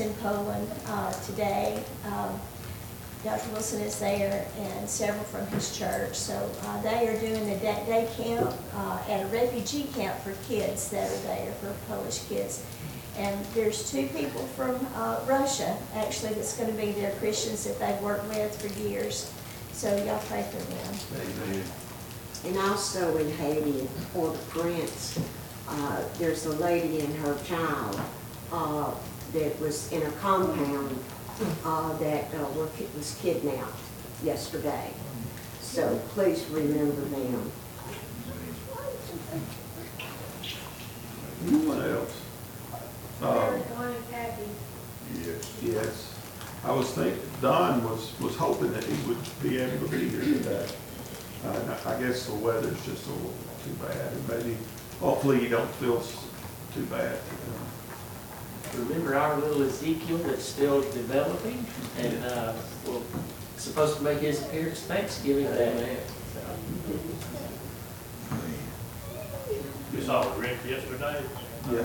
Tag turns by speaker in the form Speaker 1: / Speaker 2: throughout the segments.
Speaker 1: in
Speaker 2: Poland uh, today. Um, Dr. Wilson is there and several from his church. So uh, they are doing the day day camp uh, at a refugee camp for kids that are there, for Polish kids. And there's two people from uh, Russia, actually, that's going to be there, Christians that they've worked with for years. So y'all pray for them.
Speaker 3: Amen.
Speaker 4: And also in Haiti, for the Prince, uh, there's a lady and her child, uh, that was in a compound, uh, that, uh, were, ki- was kidnapped yesterday. So please remember them.
Speaker 3: Anyone else?
Speaker 4: Kathy.
Speaker 3: Yes. Yes. I was thinking, Don was, was hoping that he would be able to be here today. Uh, I guess the weather's just a little too bad, and maybe, hopefully you don't feel s- too bad.
Speaker 5: Remember our little Ezekiel that's still developing and, uh, will, supposed to make his appearance Thanksgiving Day.
Speaker 6: We saw Rick yesterday.
Speaker 3: Yeah.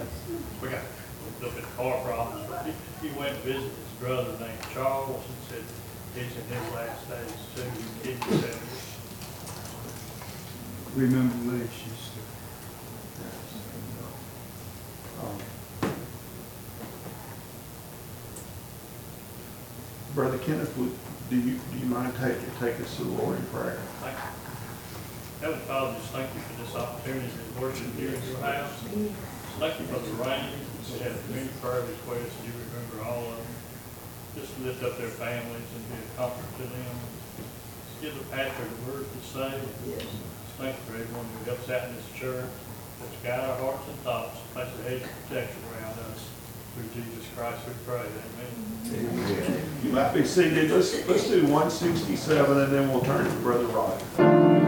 Speaker 6: We got, a little at the car problems. He, he went and visited his brother named Charles and said he's in his last days too. He kidney failure.
Speaker 7: Remember Lee, she's
Speaker 3: Um, Brother Kenneth, would, do you, do you mind taking, take us to the Lord in prayer?
Speaker 6: Thank you. Heavenly Father, just thank you for this opportunity to worship here in your house. Thank you for the rain. We have many prayer requests. You remember all of them. Just lift up their families and be a comfort to them. Give the pastor the word to say.
Speaker 3: Yes.
Speaker 6: Thank you for everyone who helps out in this church. Let's guide our hearts and thoughts. Place a hedge of protection around us. Through Jesus Christ we pray. Amen.
Speaker 3: You might be seated, let's, let's do one sixty-seven, and then we'll turn to Brother Rod.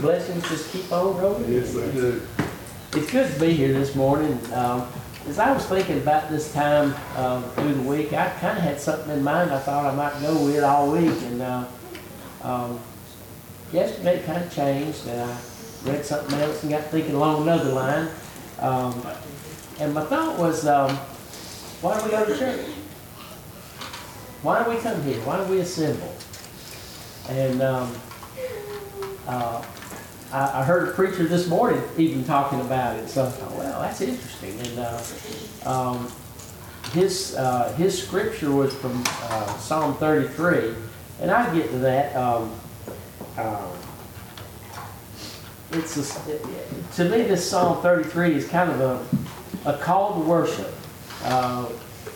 Speaker 5: Blessings just keep on rolling.
Speaker 3: Yes, they do.
Speaker 5: It's good to be here this morning. Um, As I was thinking about this time um, through the week, I kind of had something in mind I thought I might go with all week. And uh, um, yesterday it kind of changed, and I read something else and got thinking along another line. Um, And my thought was, um, why do we go to church? Why do we come here? Why do we assemble? And um, uh, I, I heard a preacher this morning even talking about it, so I thought, well, that's interesting. And uh, um, his uh, his scripture was from uh, Psalm 33, and I get to that. Um, um, it's a, to me, this Psalm 33 is kind of a, a call to worship. Uh,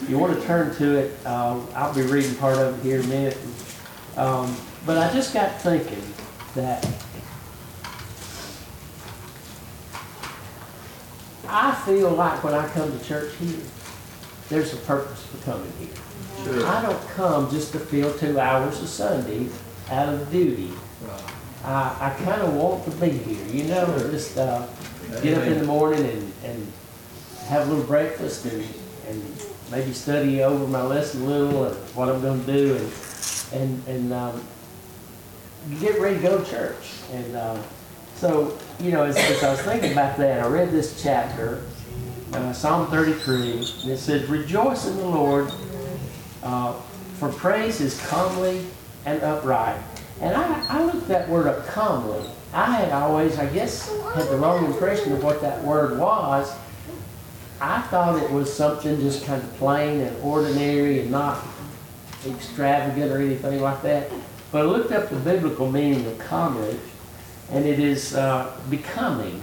Speaker 5: you want to turn to it. Uh, I'll be reading part of it here in a minute. Um, but I just got thinking that I feel like when I come to church here, there's a purpose for coming here.
Speaker 3: Sure.
Speaker 5: I don't come just to fill two hours of Sunday out of duty. I, I kind of want to be here, you know, just uh, get up in the morning and, and have a little breakfast and, and maybe study over my lesson a little and what I'm going to do and and and um, get ready to go to church. And uh, so, you know, as, as I was thinking about that, I read this chapter, uh, Psalm 33, and it says, "Rejoice in the Lord, uh, for praise is comely and upright." And I, I looked that word up, comely. I had always, I guess, had the wrong impression of what that word was. I thought it was something just kind of plain and ordinary and not extravagant or anything like that. But I looked up the biblical meaning of comely, and it is uh, becoming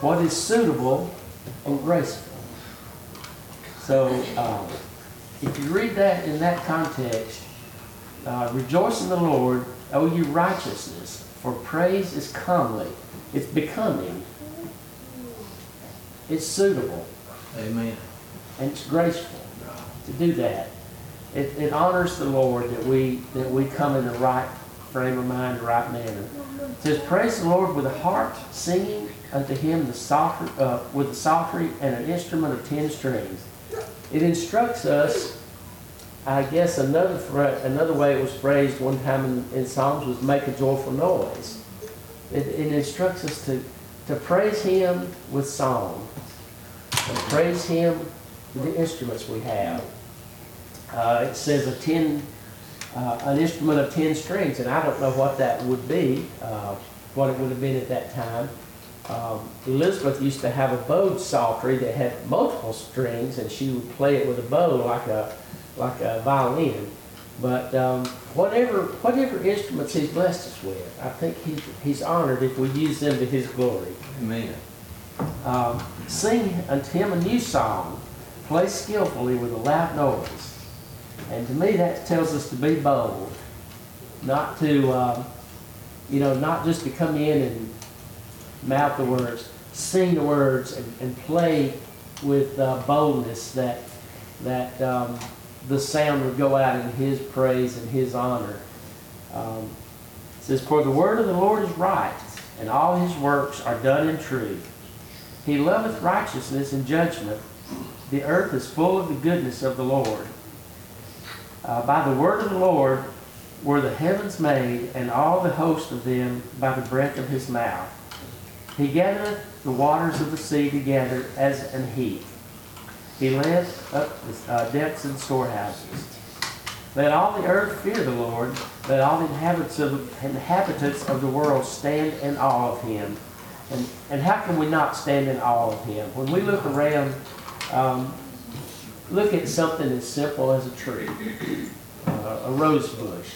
Speaker 5: what is suitable and graceful. So, uh, if you read that in that context, uh, rejoice in the Lord, O you righteousness, for praise is comely. It's becoming. It's suitable.
Speaker 8: Amen.
Speaker 5: And it's graceful to do that. It, it honors the Lord that we that we come in the right frame of mind, right manner. It says, "Praise the Lord with a heart, singing unto Him the uh, with a psaltery and an instrument of ten strings." It instructs us. I guess another another way it was phrased one time in, in Psalms was "make a joyful noise." It, it instructs us to to praise Him with song, and praise Him with the instruments we have. Uh, it says a ten, uh, an instrument of ten strings, and I don't know what that would be, uh, what it would have been at that time. Um, Elizabeth used to have a bowed psaltery that had multiple strings, and she would play it with a bow like a like a violin. But um, whatever whatever instruments He's blessed us with, I think He's He's honored if we use them to His glory.
Speaker 8: Amen.
Speaker 5: Um, sing unto him a new song, play skillfully with a loud noise. And to me, that tells us to be bold, not to, um, you know, not just to come in and mouth the words, sing the words, and, and play with uh, boldness that that um, the sound would go out in His praise and His honor. Um, says, "For the word of the Lord is right, and all His works are done in truth." He loveth righteousness and judgment. The earth is full of the goodness of the Lord. Uh, by the word of the Lord were the heavens made, and all the host of them by the breath of his mouth. He gathereth the waters of the sea together as an heap. He left up the uh, depths and storehouses. Let all the earth fear the Lord. Let all the inhabitants of, inhabitants of the world stand in awe of him. And, and how can we not stand in awe of him? When we look around, um, look at something as simple as a tree, uh, a rose bush,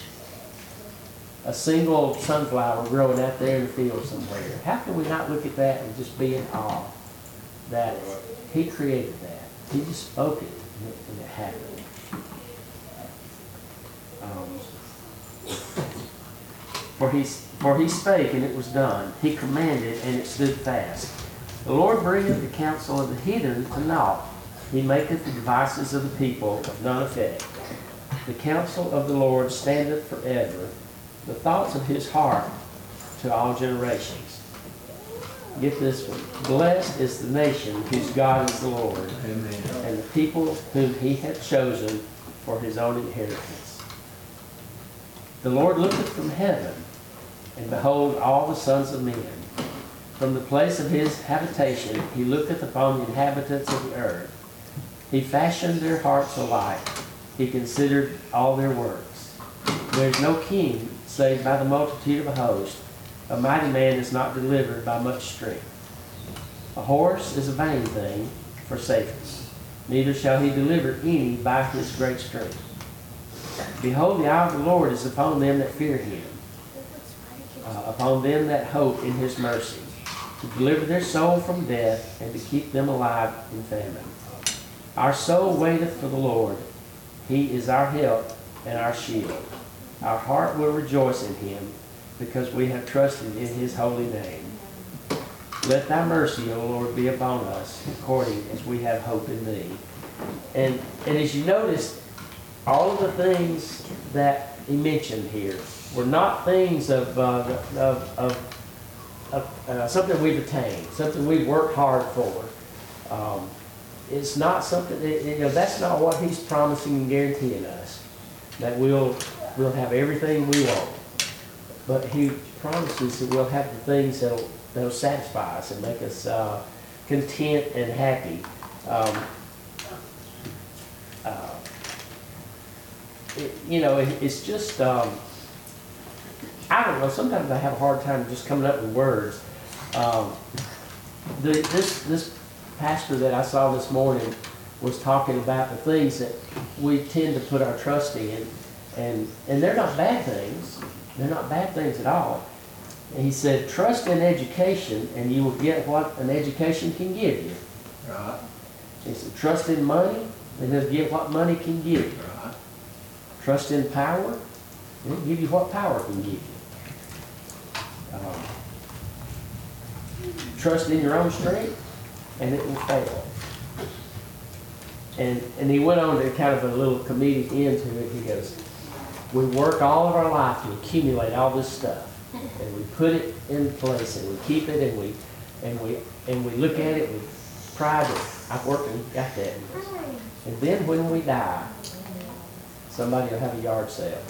Speaker 5: a single sunflower growing out there in the field somewhere. How can we not look at that and just be in awe that he created that? He just spoke it and it, happened. Um, For he, for he spake, and it was done. He commanded, and it stood fast. The Lord bringeth the counsel of the heathen to naught. He maketh the devices of the people of none effect. The counsel of the Lord standeth forever, the thoughts of his heart to all generations. Get this one. Blessed is the nation whose God is the Lord,
Speaker 7: Amen.
Speaker 5: and the people whom he hath chosen for his own inheritance. The Lord looketh from heaven, and behold all the sons of men. From the place of his habitation he looketh upon the inhabitants of the earth. He fashioned their hearts alike. He considered all their works. There is no king save by the multitude of a host. A mighty man is not delivered by much strength. A horse is a vain thing for safety, neither shall he deliver any by his great strength. Behold, the eye of the Lord is upon them that fear him, uh, upon them that hope in his mercy, to deliver their soul from death and to keep them alive in famine. Our soul waiteth for the Lord. He is our help and our shield. Our heart will rejoice in him because we have trusted in his holy name. Let thy mercy, O Lord, be upon us according as we have hope in thee. And, and as you notice, all of the things that he mentioned here were not things of, uh, of, of, of uh, something we've attained, something we've worked hard for. Um, it's not something, that- you know, that's not what he's promising and guaranteeing us, that we'll, we'll have everything we want. But he promises that we'll have the things that'll, that'll satisfy us and make us uh, content and happy. Um, uh, it- You know, it- it's just, um, I don't know, sometimes I have a hard time just coming up with words. Um, the, this, this pastor that I saw this morning was talking about the things that we tend to put our trust in, and, and they're not bad things. They're not bad things at all. And he said, trust in education, and you will get what an education can give you.
Speaker 7: Right,
Speaker 5: He said, trust in money, and he'll get what money can give you.
Speaker 7: right.
Speaker 5: Trust in power, and he'll give you what power can give you. Um, Trust in your own strength, and it will fail. And, and he went on to kind of a little comedic end to it. He goes, we work all of our life to accumulate all this stuff, and we put it in place, and we keep it, and we, and we, and we look at it with pride I've worked and got that. And then when we die, somebody will have a yard sale.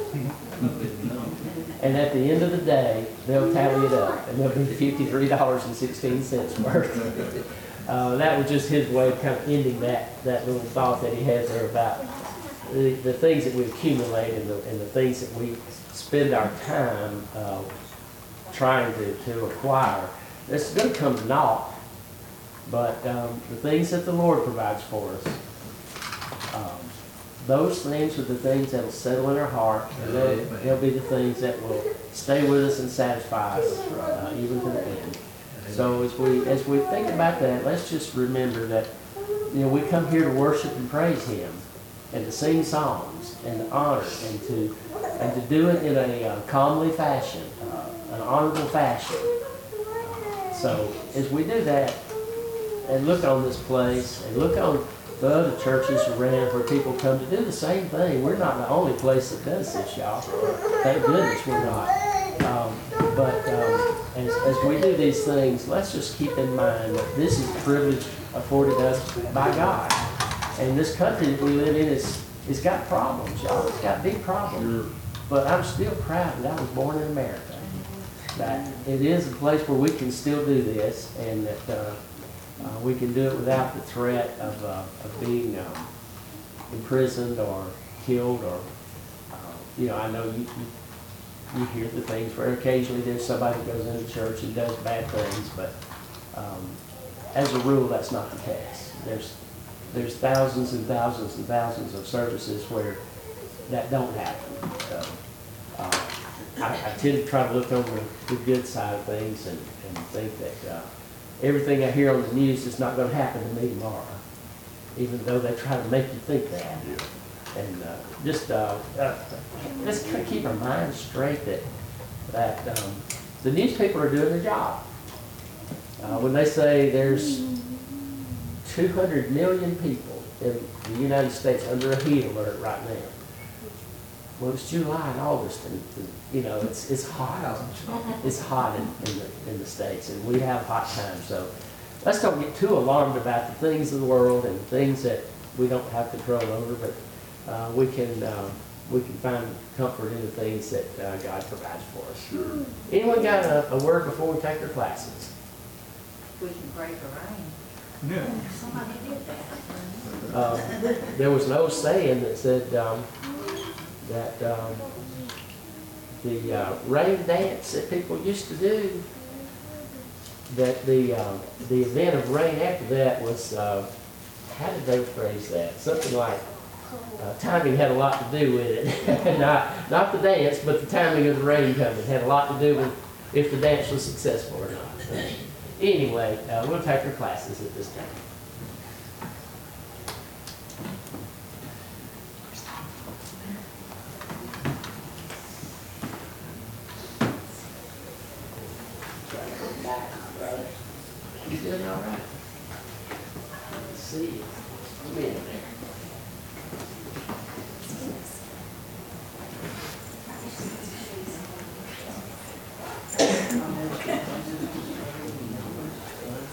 Speaker 5: And at the end of the day, they'll tally it up, and there'll be fifty-three dollars and sixteen cents worth. Uh, that was just his way of kind of ending that, that little thought that he had there about the, the things that we accumulate and the, and the things that we spend our time, uh, trying to, to acquire. It's gonna come to naught, but, um, the things that the Lord provides for us, um, those things are the things that'll settle in our heart, and they'll, they'll be the things that will stay with us and satisfy us, uh, even to the end. So as we, as we think about that, let's just remember that, you know, we come here to worship and praise Him, and to sing songs, and to honor, and to, and to do it in a uh, calmly fashion, uh, an honorable fashion. So as we do that, and look on this place, and look on the other churches around where people come to do the same thing. We're not the only place that does this, y'all. Thank goodness we're not. Um, but um, as, as we do these things, let's just keep in mind that this is privilege afforded us by God. And this country that we live in is, is got problems, y'all. It's got big problems. But I'm still proud that I was born in America. That it is a place where we can still do this and that, uh, Uh, we can do it without the threat of, uh, of being, um, imprisoned or killed or, uh, you know, I know you, you, you hear the things where occasionally there's somebody that goes into church and does bad things, but, um, as a rule, that's not the case. There's, there's thousands and thousands and thousands of services where that don't happen. So, uh, I, I tend to try to look over the good side of things and, and think that, uh, everything I hear on the news is not gonna happen to me tomorrow, even though they try to make you think that. And, uh, just, uh, uh, keep our minds straight that, that, um, the newspaper are doing their job. Uh, when they say there's two hundred million people in the United States under a heat alert right now. Well, it's July and August, and, and, you know, it's, it's hot. It's hot in, in the, in the States, and we have hot times, so let's don't get too alarmed about the things of the world and things that we don't have control over, but, uh, we can, um, we can find comfort in the things that, uh, God provides for us.
Speaker 3: Sure.
Speaker 5: Anyone got a, a word before we take our classes?
Speaker 1: We can pray for rain.
Speaker 7: Yeah.
Speaker 1: Somebody did that.
Speaker 5: Uh, there was an old saying that said um, that um, the uh, rain dance that people used to do, that the uh, the event of rain after that was, uh, how did they phrase that? Something like uh, timing had a lot to do with it. not, not the dance, but the timing of the rain coming had a lot to do with if the dance was successful or not. Anyway, uh, we'll take our classes at this time. You doing all right? Let's see. Come in there.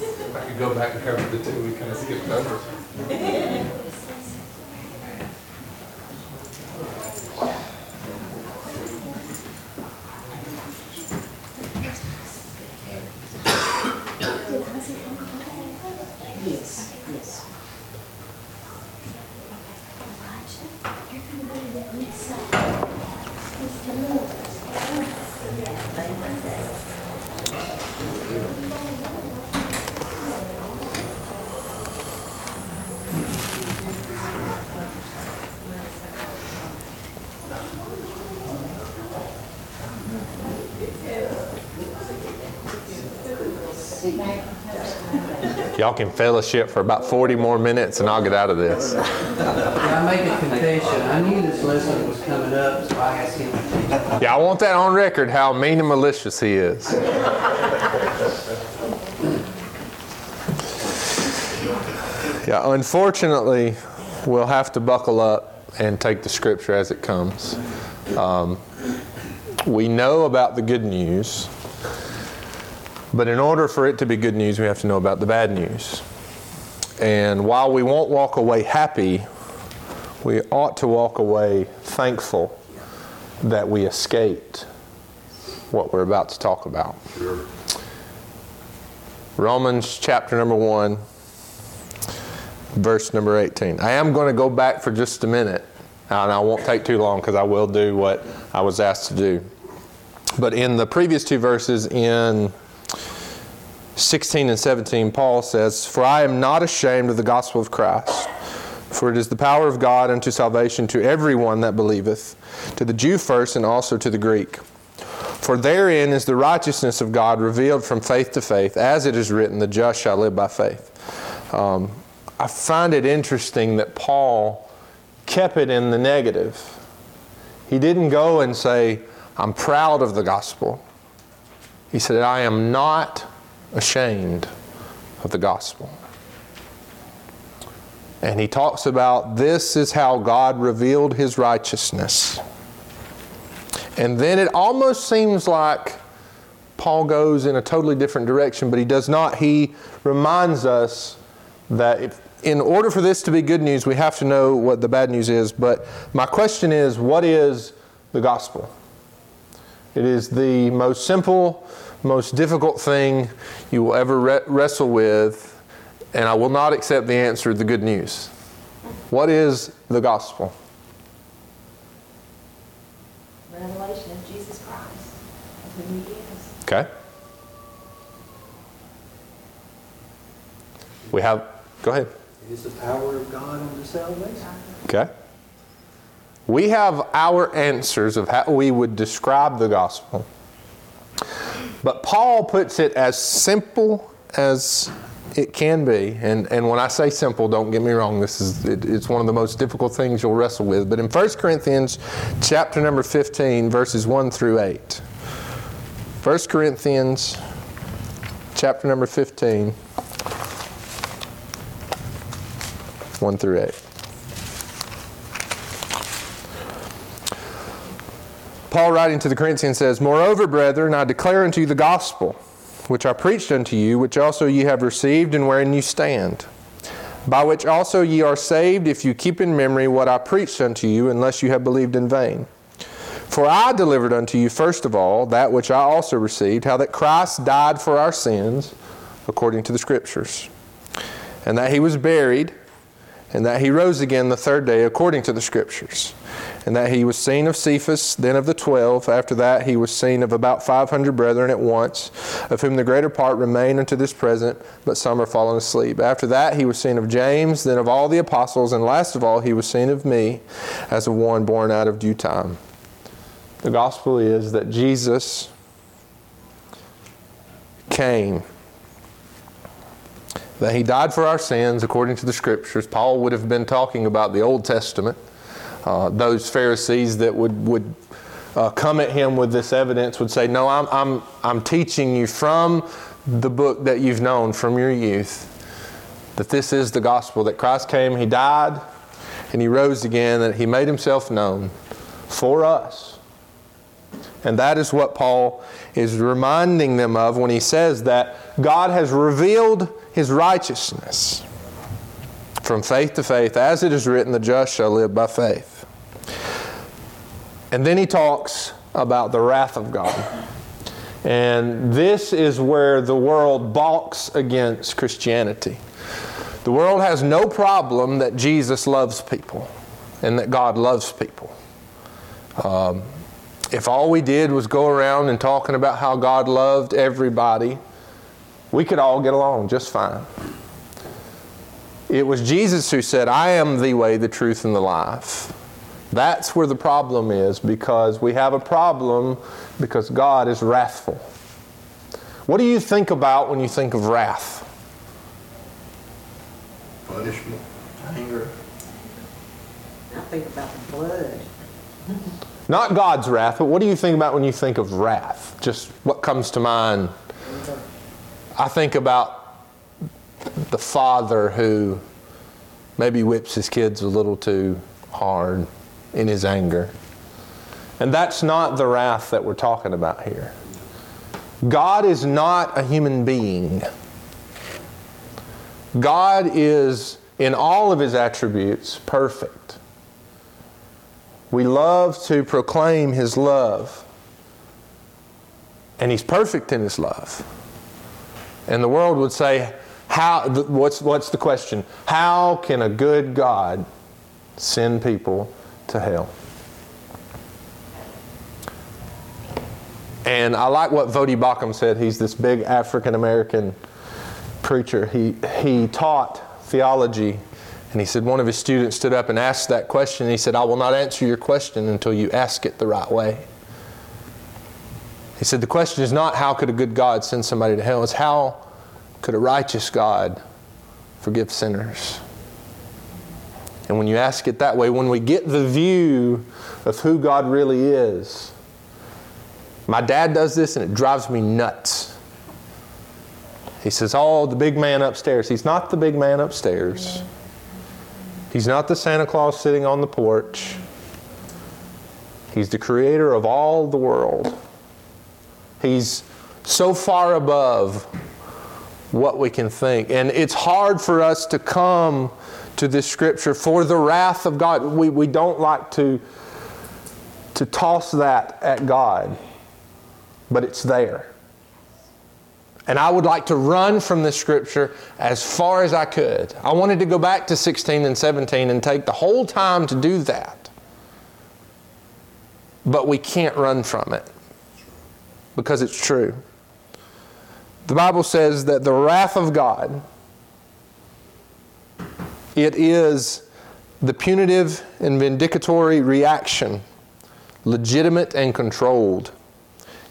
Speaker 9: If I could go back and cover the two we kind of skipped over.
Speaker 4: Yes, yes.
Speaker 9: Y'all can fellowship for about 40 more minutes and I'll get out of this.
Speaker 8: I make a confession, I knew this lesson was coming up, so I asked him.
Speaker 9: Yeah, I want that on record how mean and malicious he is. Yeah, unfortunately, we'll have to buckle up and take the scripture as it comes. Um, we know about the good news, but in order for it to be good news, we have to know about the bad news. And while we won't walk away happy, we ought to walk away thankful that we escaped what we're about to talk about. Romans chapter number 1, verse number 18. I am going to go back for just a minute, and I won't take too long because I will do what I was asked to do. But in the previous two verses, in 16 and 17, Paul says, For I am not ashamed of the gospel of Christ, for it is the power of God unto salvation to everyone that believeth, to the Jew first and also to the Greek. For therein is the righteousness of God revealed from faith to faith, as it is written, the just shall live by faith. Um, I find it interesting that Paul kept it in the negative. He didn't go and say, I'm proud of the gospel. He said, I am not ashamed of the gospel. And he talks about this is how God revealed his righteousness. And then it almost seems like Paul goes in a totally different direction, but he does not. He reminds us that if, in order for this to be good news, we have to know what the bad news is. But my question is what is the gospel? It is the most simple, most difficult thing you will ever re- wrestle with. and I will not accept the answer, the good news. What is the gospel?
Speaker 2: Revelation of Jesus Christ, of who he is.
Speaker 9: Okay? We have, go ahead.
Speaker 8: It is the power of God unto salvation.
Speaker 9: Okay? We have our answers of how we would describe the gospel. But Paul puts it as simple as it can be. And, and when I say simple, don't get me wrong, this is it, it's one of the most difficult things you'll wrestle with. But in 1 Corinthians chapter number 15, verses 1 through 8. 1 Corinthians chapter number 15, 1 through 8. Paul writing to the Corinthians says, Moreover, brethren, I declare unto you the gospel, which I preached unto you, which also ye have received, and wherein you stand, by which also ye are saved, if you keep in memory what I preached unto you, unless you have believed in vain. For I delivered unto you first of all that which I also received, how that Christ died for our sins, according to the Scriptures, and that he was buried, and that he rose again the third day, according to the Scriptures and that he was seen of Cephas, then of the twelve. After that, he was seen of about five hundred brethren at once, of whom the greater part remain unto this present, but some are fallen asleep. After that, he was seen of James, then of all the apostles, and last of all, he was seen of me, as of one born out of due time. The gospel is that Jesus came. That he died for our sins according to the scriptures. Paul would have been talking about the Old Testament uh, those Pharisees that would, would uh, come at him with this evidence would say, No, I'm, I'm, I'm teaching you from the book that you've known from your youth that this is the gospel that Christ came, He died, and He rose again, that He made Himself known for us. And that is what Paul is reminding them of when he says that God has revealed His righteousness from faith to faith, as it is written, the just shall live by faith. And then he talks about the wrath of God. And this is where the world balks against Christianity. The world has no problem that Jesus loves people and that God loves people. Um, if all we did was go around and talking about how God loved everybody, we could all get along just fine. It was Jesus who said, I am the way, the truth, and the life. That's where the problem is because we have a problem because God is wrathful. What do you think about when you think of wrath?
Speaker 8: Punishment, anger.
Speaker 4: I think about the blood.
Speaker 9: Not God's wrath, but what do you think about when you think of wrath? Just what comes to mind? I think about the father who maybe whips his kids a little too hard in his anger. And that's not the wrath that we're talking about here. God is not a human being. God is, in all of his attributes, perfect. We love to proclaim his love. And he's perfect in his love. And the world would say, how, what's, what's the question? How can a good God send people to hell? And I like what Voddie Baucham said. He's this big African American preacher. He, he taught theology, and he said one of his students stood up and asked that question. He said, I will not answer your question until you ask it the right way. He said, The question is not how could a good God send somebody to hell, it's how could a righteous God forgive sinners? And when you ask it that way, when we get the view of who God really is, my dad does this and it drives me nuts. He says, Oh, the big man upstairs. He's not the big man upstairs. He's not the Santa Claus sitting on the porch. He's the creator of all the world. He's so far above what we can think. And it's hard for us to come to this scripture for the wrath of God. We, we don't like to, to toss that at God, but it's there. And I would like to run from this scripture as far as I could. I wanted to go back to 16 and 17 and take the whole time to do that. But we can't run from it because it's true. The Bible says that the wrath of God it is the punitive and vindicatory reaction, legitimate and controlled,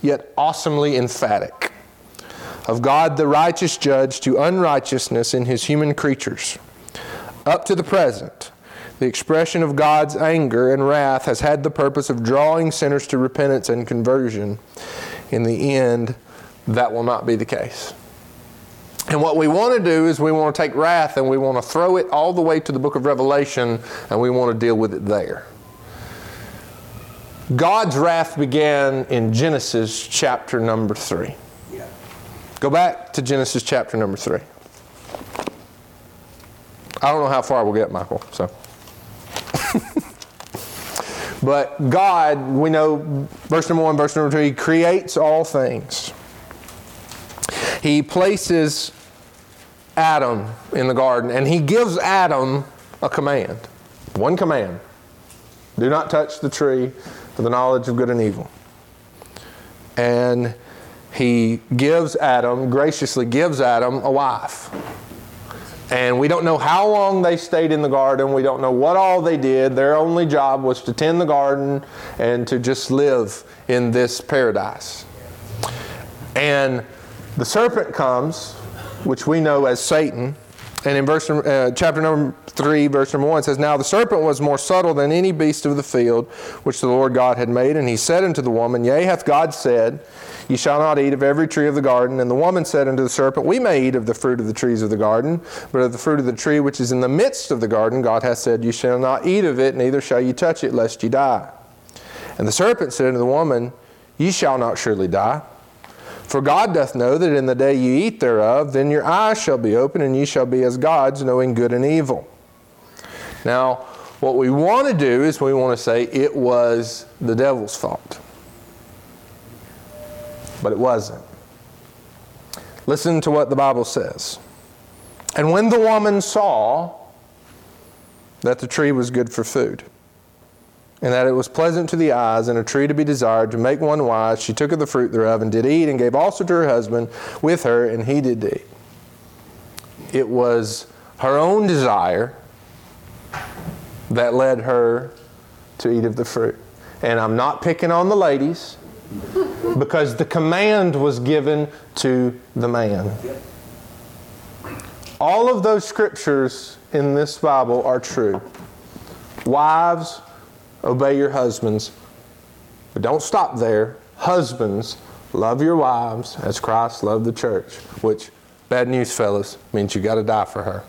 Speaker 9: yet awesomely emphatic, of God the righteous judge to unrighteousness in his human creatures. Up to the present, the expression of God's anger and wrath has had the purpose of drawing sinners to repentance and conversion. In the end, that will not be the case. And what we want to do is we want to take wrath and we want to throw it all the way to the book of Revelation and we want to deal with it there. God's wrath began in Genesis chapter number 3. Go back to Genesis chapter number 3. I don't know how far we'll get, Michael, so. but God, we know, verse number 1, verse number 2, He creates all things. He places Adam in the garden, and he gives Adam a command. One command do not touch the tree of the knowledge of good and evil. And he gives Adam, graciously gives Adam, a wife. And we don't know how long they stayed in the garden. We don't know what all they did. Their only job was to tend the garden and to just live in this paradise. And the serpent comes which we know as Satan. And in verse, uh, chapter number 3, verse number 1, it says, Now the serpent was more subtle than any beast of the field which the Lord God had made. And he said unto the woman, Yea, hath God said, Ye shall not eat of every tree of the garden. And the woman said unto the serpent, We may eat of the fruit of the trees of the garden, but of the fruit of the tree which is in the midst of the garden, God hath said, You shall not eat of it, neither shall ye touch it, lest ye die. And the serpent said unto the woman, Ye shall not surely die. For God doth know that in the day ye eat thereof, then your eyes shall be open, and ye shall be as gods, knowing good and evil. Now, what we want to do is we want to say it was the devil's fault. But it wasn't. Listen to what the Bible says. And when the woman saw that the tree was good for food, and that it was pleasant to the eyes, and a tree to be desired to make one wise. She took of the fruit thereof, and did eat, and gave also to her husband with her, and he did eat. It was her own desire that led her to eat of the fruit. And I'm not picking on the ladies, because the command was given to the man. All of those scriptures in this Bible are true. Wives, obey your husbands. But don't stop there. Husbands, love your wives as Christ loved the church, which, bad news, fellas, means you got to die for her.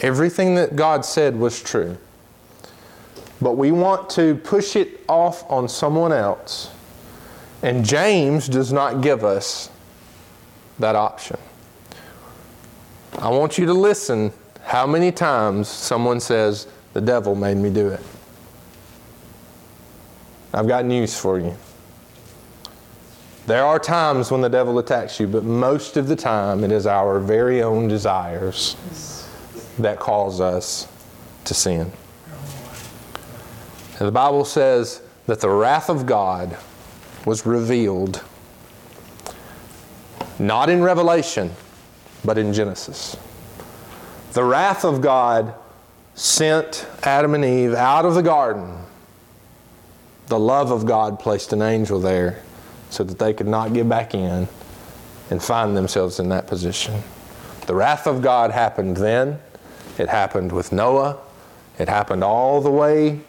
Speaker 9: Everything that God said was true. But we want to push it off on someone else. And James does not give us that option. I want you to listen how many times someone says, The devil made me do it. I've got news for you. There are times when the devil attacks you, but most of the time it is our very own desires that cause us to sin. And the Bible says that the wrath of God was revealed not in Revelation, but in Genesis. The wrath of God sent Adam and Eve out of the garden the love of God placed an angel there so that they could not get back in and find themselves in that position. The wrath of God happened then. It happened with Noah. It happened all the way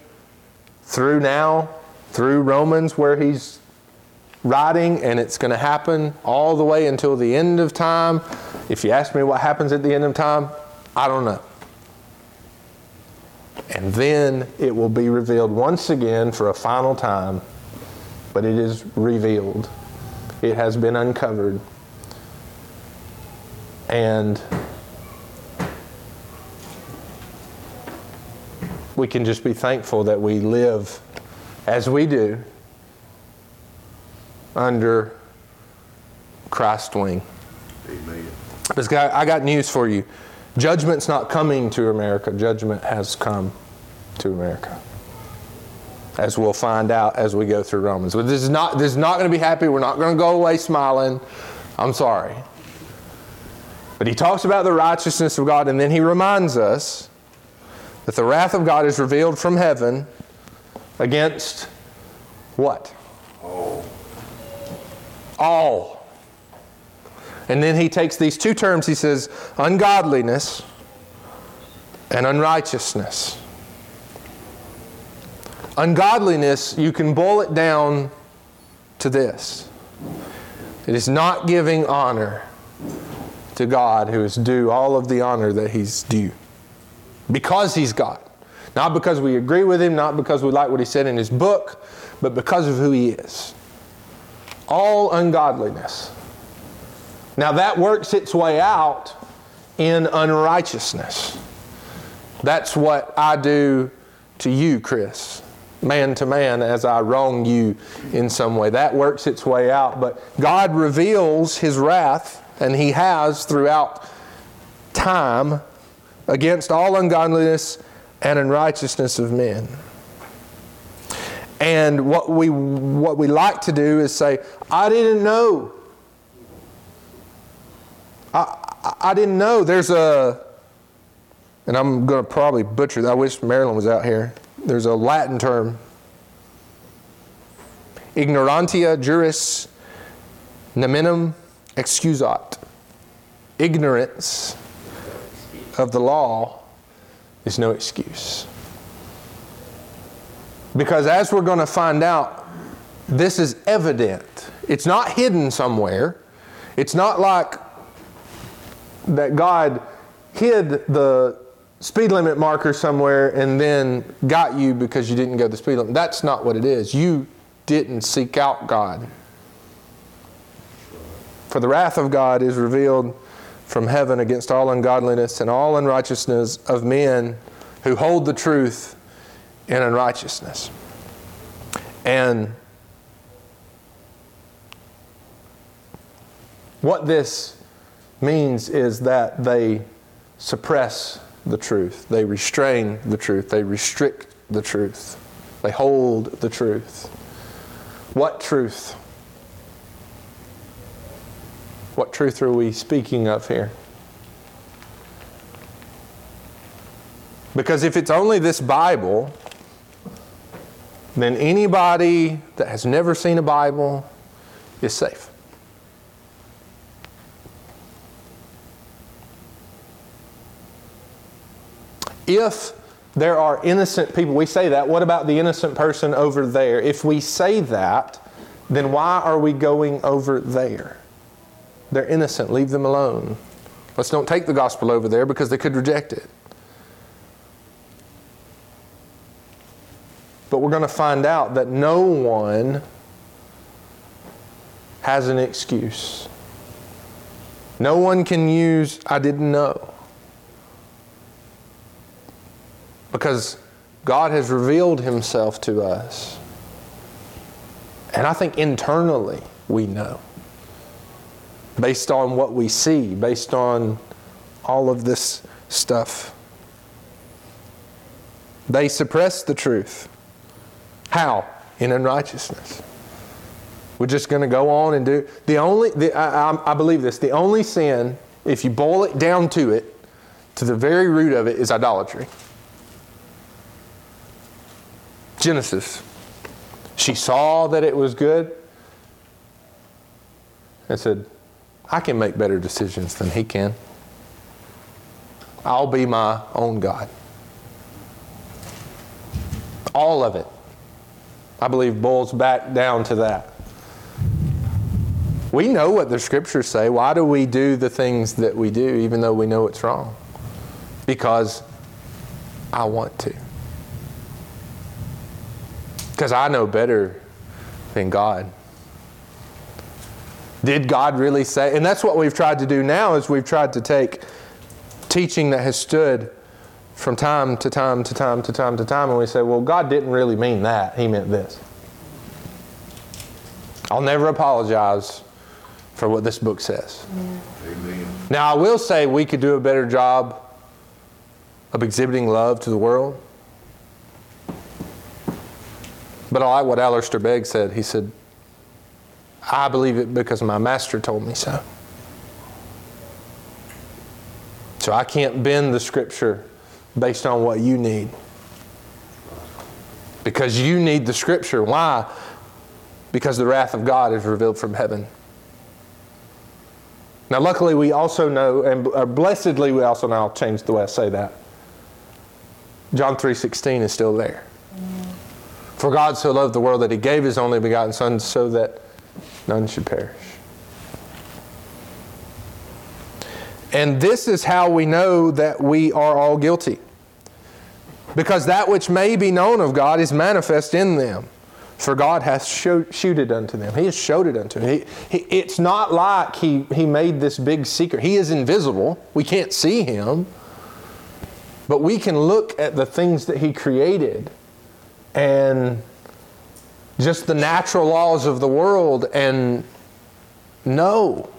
Speaker 9: through now, through Romans, where he's writing, and it's going to happen all the way until the end of time. If you ask me what happens at the end of time, I don't know. And then it will be revealed once again for a final time. But it is revealed, it has been uncovered. And we can just be thankful that we live as we do under Christ's wing.
Speaker 3: Amen.
Speaker 9: Because I got news for you. Judgment's not coming to America. Judgment has come to America. As we'll find out as we go through Romans. But this is not this is not going to be happy. We're not going to go away smiling. I'm sorry. But he talks about the righteousness of God and then he reminds us that the wrath of God is revealed from heaven against what? All. And then he takes these two terms, he says, ungodliness and unrighteousness. Ungodliness, you can boil it down to this it is not giving honor to God, who is due all of the honor that he's due. Because he's God. Not because we agree with him, not because we like what he said in his book, but because of who he is. All ungodliness. Now that works its way out in unrighteousness. That's what I do to you, Chris, man to man, as I wrong you in some way. That works its way out. But God reveals His wrath, and He has throughout time, against all ungodliness and unrighteousness of men. And what we, what we like to do is say, I didn't know. I, I, didn't know. There's a, and I'm going to probably butcher that. I wish Marilyn was out here. There's a Latin term ignorantia juris neminem excusat. Ignorance of the law is no excuse. Because as we're going to find out, this is evident. It's not hidden somewhere. It's not like that God hid the speed limit marker somewhere and then got you because you didn't go the speed limit. That's not what it is. You didn't seek out God. For the wrath of God is revealed from heaven against all ungodliness and all unrighteousness of men who hold the truth in unrighteousness. And what this means is that they suppress the truth, they restrain the truth, they restrict the truth, they hold the truth. What truth? What truth are we speaking of here? Because if it's only this Bible, then anybody that has never seen a Bible is safe. If there are innocent people, we say that, what about the innocent person over there? If we say that, then why are we going over there? They're innocent, leave them alone. Let's don't take the gospel over there because they could reject it. But we're going to find out that no one has an excuse. No one can use, I didn't know. Because God has revealed Himself to us. And I think internally we know. Based on what we see, based on all of this stuff. They suppress the truth. How? In unrighteousness. We're just going to go on and do the only. The, I, I, I believe this. The only sin, if you boil it down to it, to the very root of it, is idolatry. Genesis. She saw that it was good and said, I can make better decisions than he can. I'll be my own God. All of it, I believe, boils back down to that. We know what the scriptures say. Why do we do the things that we do even though we know it's wrong? Because I want to. Because I know better than God. Did God really say? And that's what we've tried to do now is we've tried to take teaching that has stood from time to time to time to time to time and we say, well, God didn't really mean that. He meant this. I'll never apologize for what this book says. Now, I will say we could do a better job of exhibiting love to the world. But I like what Alistair Begg said. He said, I believe it because my master told me so. So I can't bend the scripture based on what you need. Because you need the scripture. Why? Because the wrath of God is revealed from heaven. Now, luckily, we also know, and uh, blessedly, we also now change the way I say that. John 3.16 is still there. For God so loved the world that he gave his only begotten Son so that none should perish. And this is how we know that we are all guilty. Because that which may be known of God is manifest in them. For God hath show, shewed it unto them. He has showed it unto them. He, he, it's not like he, he made this big secret. He is invisible. We can't see him. But we can look at the things that he created and just the natural laws of the world and know.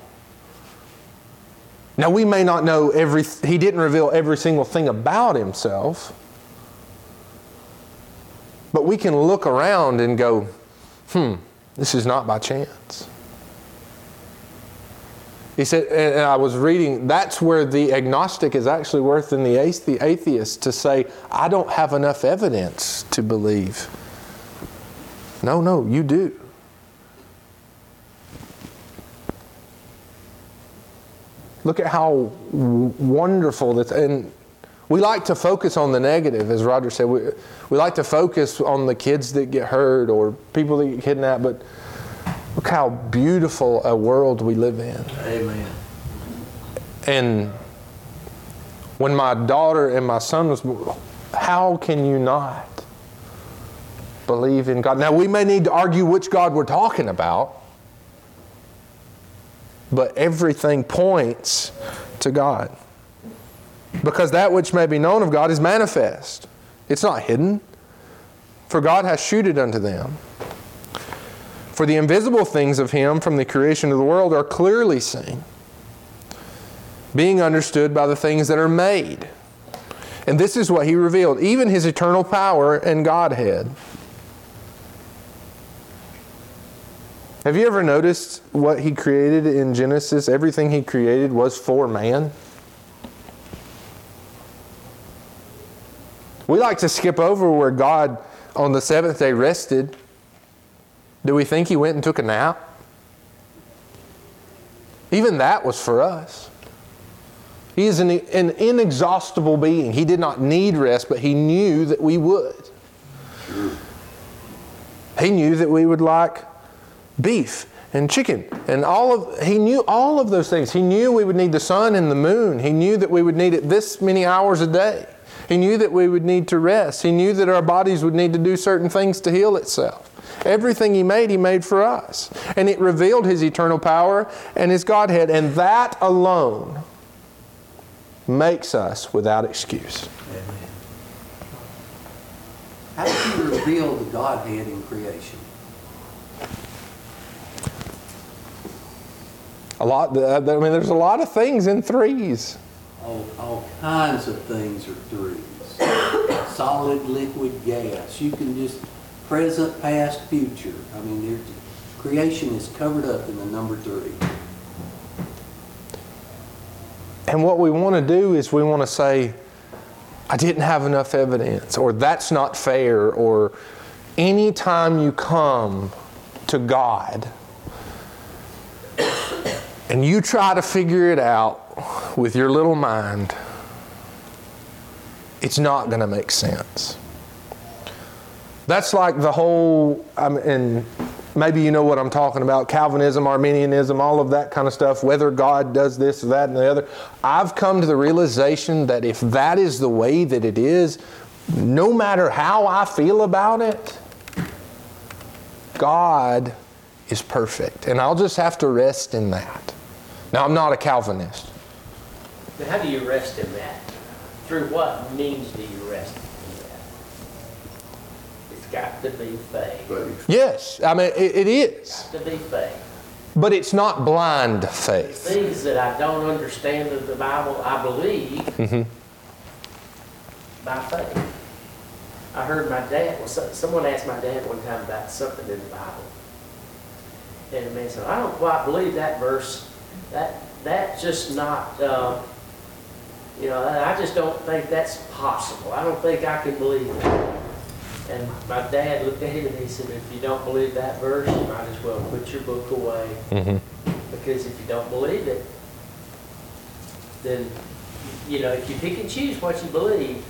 Speaker 9: Now, we may not know every, he didn't reveal every single thing about himself, but we can look around and go, hmm, this is not by chance. He said, and I was reading, that's where the agnostic is actually worse than the atheist to say, I don't have enough evidence to believe. No, no, you do. Look at how wonderful that, and we like to focus on the negative, as Roger said. We, we like to focus on the kids that get hurt or people that get kidnapped, but look how beautiful a world we live in.
Speaker 8: Amen.
Speaker 9: And when my daughter and my son was born, how can you not believe in God? Now, we may need to argue which God we're talking about, but everything points to God. Because that which may be known of God is manifest, it's not hidden. For God has shewed it unto them. For the invisible things of Him from the creation of the world are clearly seen, being understood by the things that are made. And this is what He revealed, even His eternal power and Godhead. Have you ever noticed what He created in Genesis? Everything He created was for man. We like to skip over where God on the seventh day rested. Do we think He went and took a nap? Even that was for us. He is an, an inexhaustible being. He did not need rest, but He knew that we would. He knew that we would like beef and chicken and all of he knew all of those things. He knew we would need the sun and the moon. He knew that we would need it this many hours a day. He knew that we would need to rest. He knew that our bodies would need to do certain things to heal itself. Everything he made he made for us. And it revealed his eternal power and his godhead. And that alone makes us without excuse.
Speaker 8: Amen. How did you reveal the Godhead in creation?
Speaker 9: A lot i mean there's a lot of things in threes
Speaker 8: All, all kinds of things are threes. Solid, liquid, gas. You can just present, past, future. I mean, creation is covered up in the number three.
Speaker 9: And what we want to do is we want to say, I didn't have enough evidence, or that's not fair, or anytime you come to God and you try to figure it out with your little mind, it's not going to make sense. That's like the whole, I mean, and maybe you know what I'm talking about Calvinism, Arminianism, all of that kind of stuff, whether God does this or that and the other. I've come to the realization that if that is the way that it is, no matter how I feel about it, God is perfect. And I'll just have to rest in that. Now, I'm not a Calvinist.
Speaker 10: But how do you rest in that? Through what means do you rest in that? It's got to be faith.
Speaker 9: Yes, I mean, it, it is.
Speaker 10: Got to be faith.
Speaker 9: But it's not blind faith.
Speaker 5: Things that I don't understand of the Bible, I believe
Speaker 9: Mhm.
Speaker 5: by faith. I heard my dad, well, so- someone asked my dad one time about something in the Bible. And the man said, I don't quite believe that verse. That, that's just not, uh, you know, I just don't think that's possible. I don't think I can believe that. And my dad looked at him and he said, if you don't believe that verse, you might as well put your book away.
Speaker 9: Mhm.
Speaker 5: Because if you don't believe it, then, you know, if you pick and choose what you believe,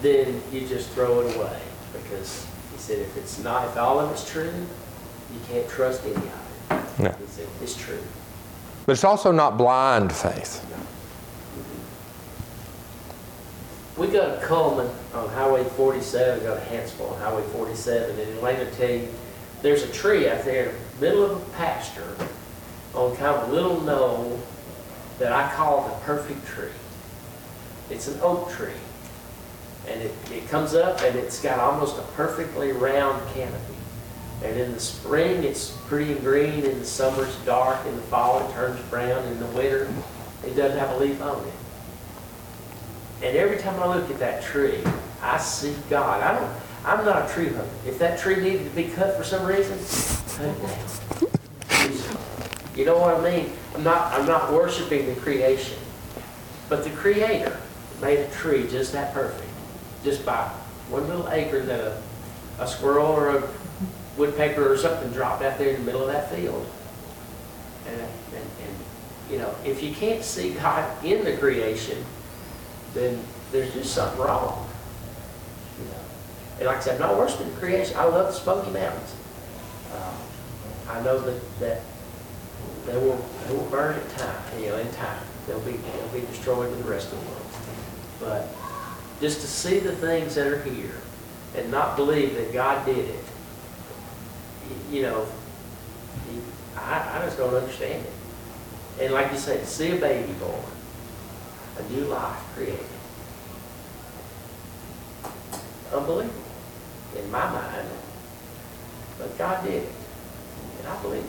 Speaker 5: then you just throw it away. Because he said, if it's not, if all of it's true, you can't trust any of it.
Speaker 9: No.
Speaker 5: He said, it's true.
Speaker 9: But it's also not blind faith.
Speaker 5: We got a Cullman on Highway 47, got a Hanceville on Highway 47, and in Lane T, there's a tree out there in the middle of a pasture on kind of a little knoll that I call the perfect tree. It's an oak tree. And it, it comes up and it's got almost a perfectly round canopy. And in the spring, it's pretty and green. In the summer, it's dark. In the fall, it turns brown. In the winter, it doesn't have a leaf on it. And every time I look at that tree, I see God. I don't, I'm not a tree hugger. If that tree needed to be cut for some reason. You know what I mean? I'm not, I'm not worshiping the creation. But the creator made a tree just that perfect. Just by one little acre that a, a squirrel or a woodpecker or something dropped out there in the middle of that field. And, and, and, you know, if you can't see God in the creation, then there's just something wrong. You know? And like I said, I'm not worshiping the creation. I love the Smoky Mountains. Uh, I know that, that they will, they will burn in time, you know, in time. They'll be, they'll be destroyed with the rest of the world. But just to see the things that are here and not believe that God did it, you know, I just don't understand it. And like you said, see a baby born, a new life created. Unbelievable in my mind. But God did it. And I believe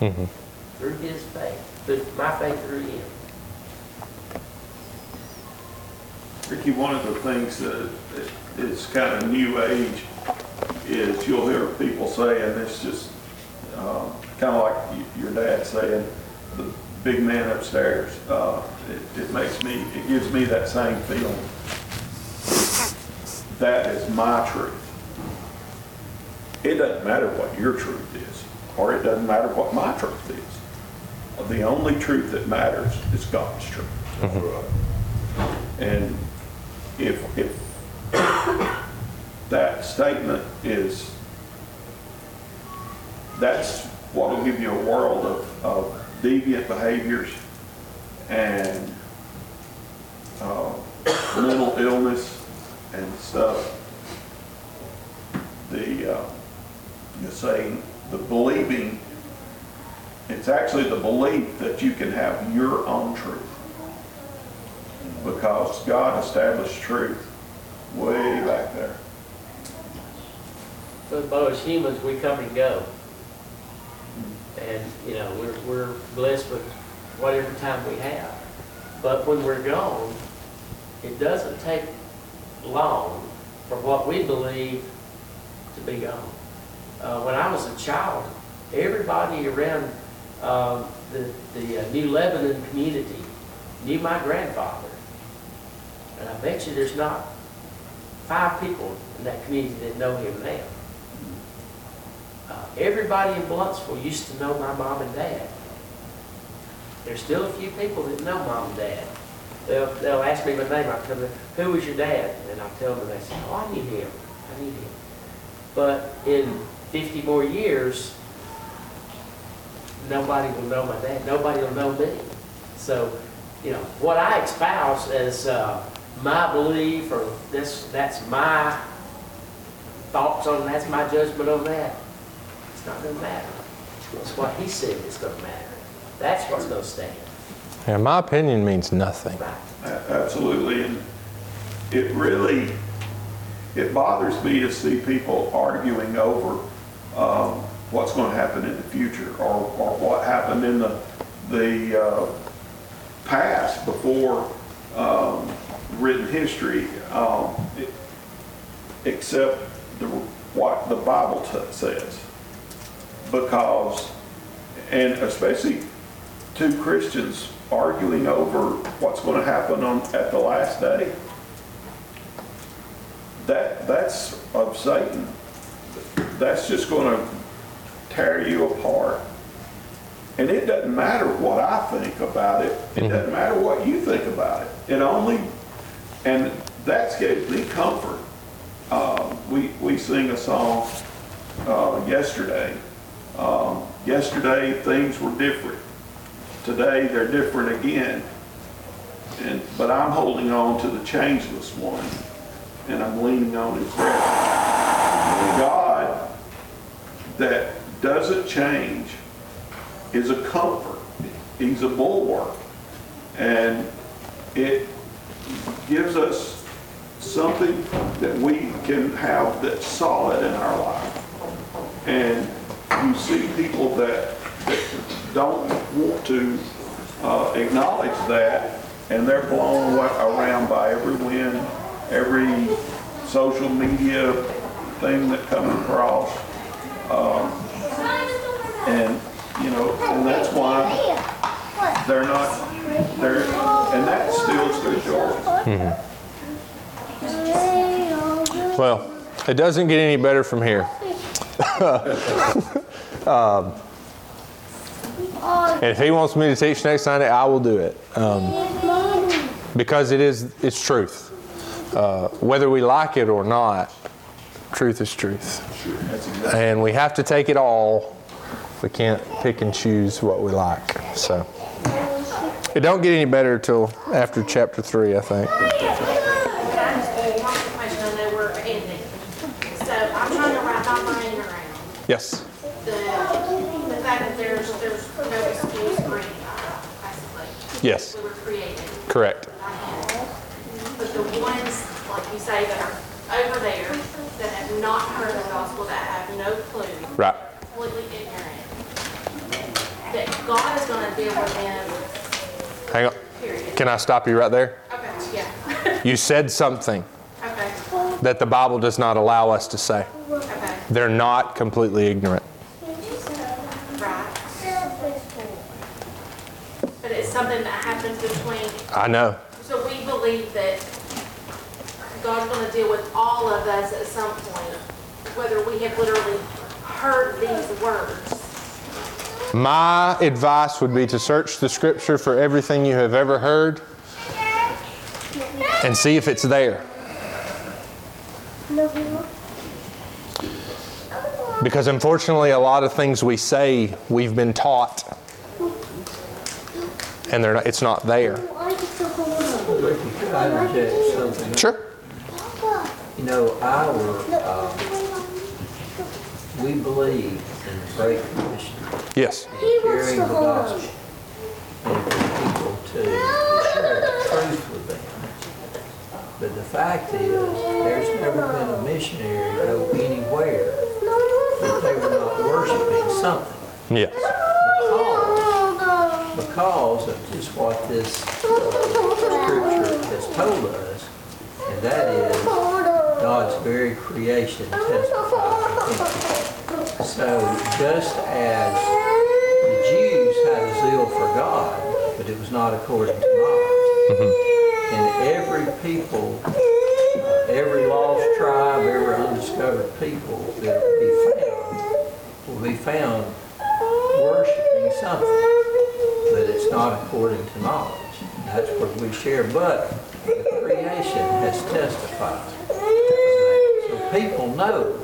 Speaker 5: it
Speaker 9: Mhm.
Speaker 5: through his faith, through my faith through him.
Speaker 3: Ricky, one of the things that is kind of new age is you'll hear people saying, it's just kind of like your dad saying, the big man upstairs. Uh, It it makes me, it gives me that same feeling. That is my truth. It doesn't matter what your truth is, or it doesn't matter what my truth is. The only truth that matters is God's truth. And if, if statement is, that's what will give you a world of, of deviant behaviors and uh, mental illness and stuff. The, uh, you're saying, the believing, it's actually the belief that you can have your own truth because God established truth way back there.
Speaker 5: But as humans, we come and go. And, you know, we're, we're blessed with whatever time we have. But when we're gone, it doesn't take long for what we believe to be gone. Uh, when I was a child, everybody around um, the, the uh, New Lebanon community knew my grandfather. And I bet you there's not five people in that community that know him now. Everybody in Blountsville used to know my mom and dad. There's still a few people that know mom and dad. They'll, they'll ask me my name, I'll tell them, who was your dad? And I'll tell them, they say, oh, I knew him, I knew him. But in 50 more years, nobody will know my dad, nobody will know me. So, you know, what I espouse as uh, my belief, or this, that's my thoughts on, that's my judgment on that, it's not gonna matter. It's what he said is gonna matter. That's what's gonna stand.
Speaker 9: Yeah, my opinion means nothing.
Speaker 5: Right.
Speaker 3: Absolutely, and it really, it bothers me to see people arguing over um, what's going to happen in the future or, or what happened in the, the uh, past before um, written history, um, it- except the, what the Bible t- says. Because, and especially two Christians arguing over what's going to happen on, at the last day. That, that's of Satan. That's just going to tear you apart. And it doesn't matter what I think about it. It doesn't matter what you think about it. It only, and that's gives me comfort. Uh, we, we sing a song uh, yesterday. Um, yesterday, things were different. Today, they're different again. And, but I'm holding on to the changeless one, and I'm leaning on his. God that doesn't change is a comfort. He's a bulwark. And it gives us something that we can have that's solid in our life. And you see people that, that don't want to uh, acknowledge that, and they're blown around by every wind, every social media thing that comes across. Um, and, you know, and that's why they're not, they're, and that steals their joy.
Speaker 9: Well, it doesn't get any better from here. Um, and if he wants me to teach next Sunday, I will do it um, because it is it's truth. Uh, whether we like it or not, truth is truth, and we have to take it all. We can't pick and choose what we like. So it don't get any better till after chapter three, I think.
Speaker 11: Can I just ask one question? I know we're ending. So I'm trying to wrap my brain around
Speaker 9: Yes.
Speaker 11: the, the fact that there's, there's no excuse for anybody, basically.
Speaker 9: Uh, yes.
Speaker 11: We were created.
Speaker 9: Correct.
Speaker 11: But the ones, like you say, that are over there, that have not heard the gospel, that have no clue,
Speaker 9: Right.
Speaker 11: completely ignorant, that God is gonna deal with them,
Speaker 9: Hang on.
Speaker 11: period.
Speaker 9: Can I stop you right there?
Speaker 11: Okay, yeah,
Speaker 9: You said something
Speaker 11: okay,
Speaker 9: that the Bible does not allow us to say.
Speaker 11: Okay,
Speaker 9: They're not completely ignorant.
Speaker 11: right. But it's something that happens between
Speaker 9: I know.
Speaker 11: So we believe that God's going to deal with all of us at some point, whether we have literally heard these words.
Speaker 9: My advice would be to search the scripture for everything you have ever heard and see if it's there. Because unfortunately, a lot of things we say we've been taught, and they're not, it's not there.
Speaker 8: Could I?
Speaker 9: Sure.
Speaker 8: You know, our, uh, we believe in the Great Commission,
Speaker 9: Yes.
Speaker 8: carrying the gospel, and for people to share the truth with them. But the fact is, there's never been a missionary go anywhere that they were not worshiping something.
Speaker 9: Yes.
Speaker 8: Because, because of just what this uh, scripture has told us, and that is God's very creation testifies. So just as the Jews had a zeal for God, but it was not according to knowledge, and every people, every lost tribe, every undiscovered people that be found, will be found worshiping something, but it's not according to knowledge. That's what we share, but the creation has testified. So people know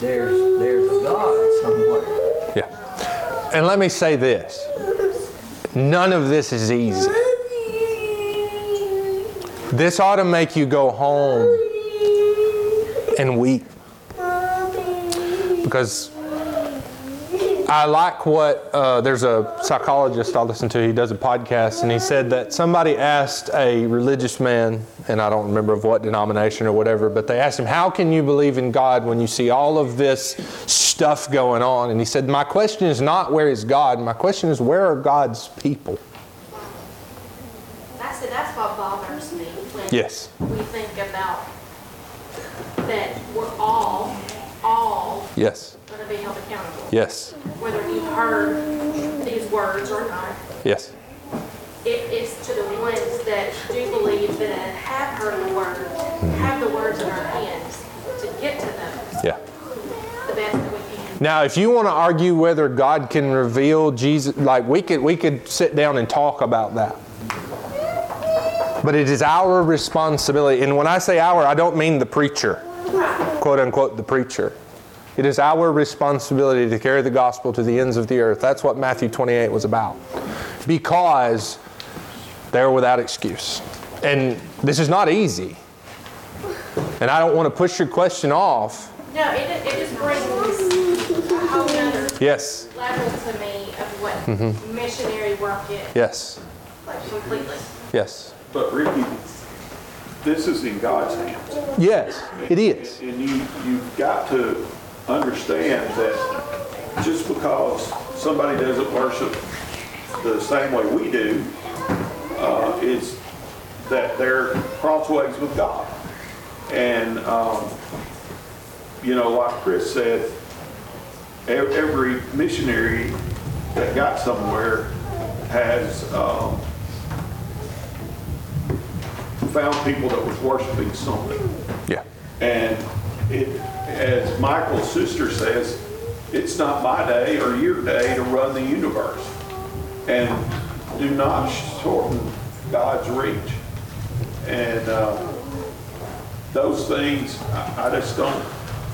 Speaker 8: there's, there's a God somewhere.
Speaker 9: Yeah. And let me say this none of this is easy. This ought to make you go home and weep. Because I like what uh, there's a psychologist I listen to. He does a podcast, and he said that somebody asked a religious man, and I don't remember of what denomination or whatever, but they asked him, "How can you believe in God when you see all of this stuff going on?" And he said, "My question is not where is God. My question is where are God's people."
Speaker 11: That's, that's what bothers me when
Speaker 9: Yes.
Speaker 11: we think about that we're all, all
Speaker 9: Yes.
Speaker 11: Gonna be held accountable.
Speaker 9: Yes.
Speaker 11: Whether you've heard these words or not.
Speaker 9: Yes.
Speaker 11: It is to the ones that do believe that have heard the word, mm-hmm. have the words in our hands to get to them
Speaker 9: Yeah.
Speaker 11: the best that we can.
Speaker 9: Now, if you want to argue whether God can reveal Jesus, like we could, we could sit down and talk about that. But it is our responsibility, and when I say our, I don't mean the preacher, quote unquote, the preacher. It is our responsibility to carry the gospel to the ends of the earth. That's what Matthew 28 was about. Because they're without excuse. And this is not easy. And I don't want to push your question off.
Speaker 11: No, it, it just brings a whole nother
Speaker 9: Yes,
Speaker 11: level to me of what mm-hmm. missionary work is,
Speaker 9: yes,
Speaker 11: like completely.
Speaker 9: yes.
Speaker 3: But Ricky, this is in God's hands.
Speaker 9: Yes, it is.
Speaker 3: And you, you've got to understand that just because somebody doesn't worship the same way we do, uh, is that they're crossways with God. And, um, you know, like Chris said, every missionary that got somewhere has, um, found people that was worshiping something.
Speaker 9: Yeah.
Speaker 3: And it, as Michael's sister says, it's not my day or your day to run the universe. And do not shorten God's reach. And uh, those things, I I just don't,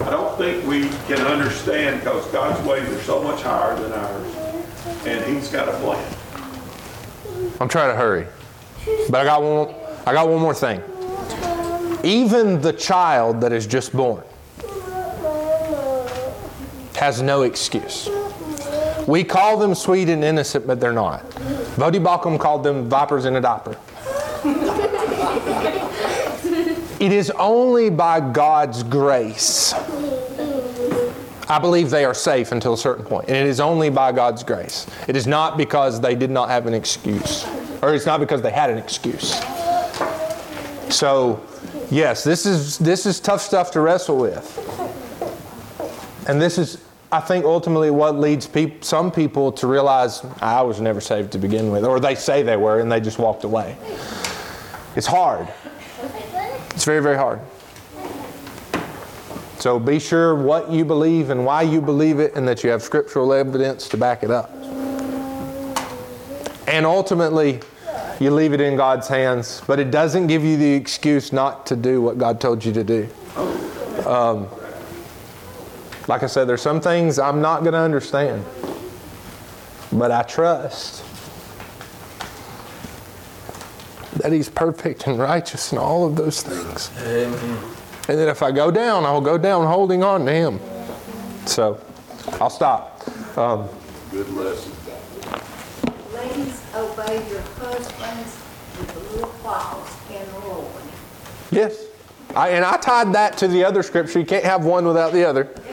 Speaker 3: I don't think we can understand because God's ways are so much higher than ours. And He's got a plan.
Speaker 9: I'm trying to hurry. But I got one I got one more thing. Even the child that is just born has no excuse. We call them sweet and innocent, but they're not. Voddie Baucham called them vipers in a diaper. it is only by God's grace. I believe they are safe until a certain point, and it is only by God's grace. It is not because they did not have an excuse, or it's not because they had an excuse. So, yes, this is this is tough stuff to wrestle with, and this is, I think, ultimately what leads peop- some people to realize I was never saved to begin with, or they say they were and they just walked away. It's hard. It's very very hard. So be sure what you believe and why you believe it, and that you have scriptural evidence to back it up. And ultimately, you leave it in God's hands, but it doesn't give you the excuse not to do what God told you to do. Um, like I said, there's some things I'm not going to understand, but I trust that He's perfect and righteous and all of those things. And then if I go down, I'll go down holding on to Him. So I'll stop. Um,
Speaker 3: Good lesson.
Speaker 1: Obey your husbands with a little the Lord.
Speaker 9: yes. I, and I tied that to the other scripture. You can't have one without the other.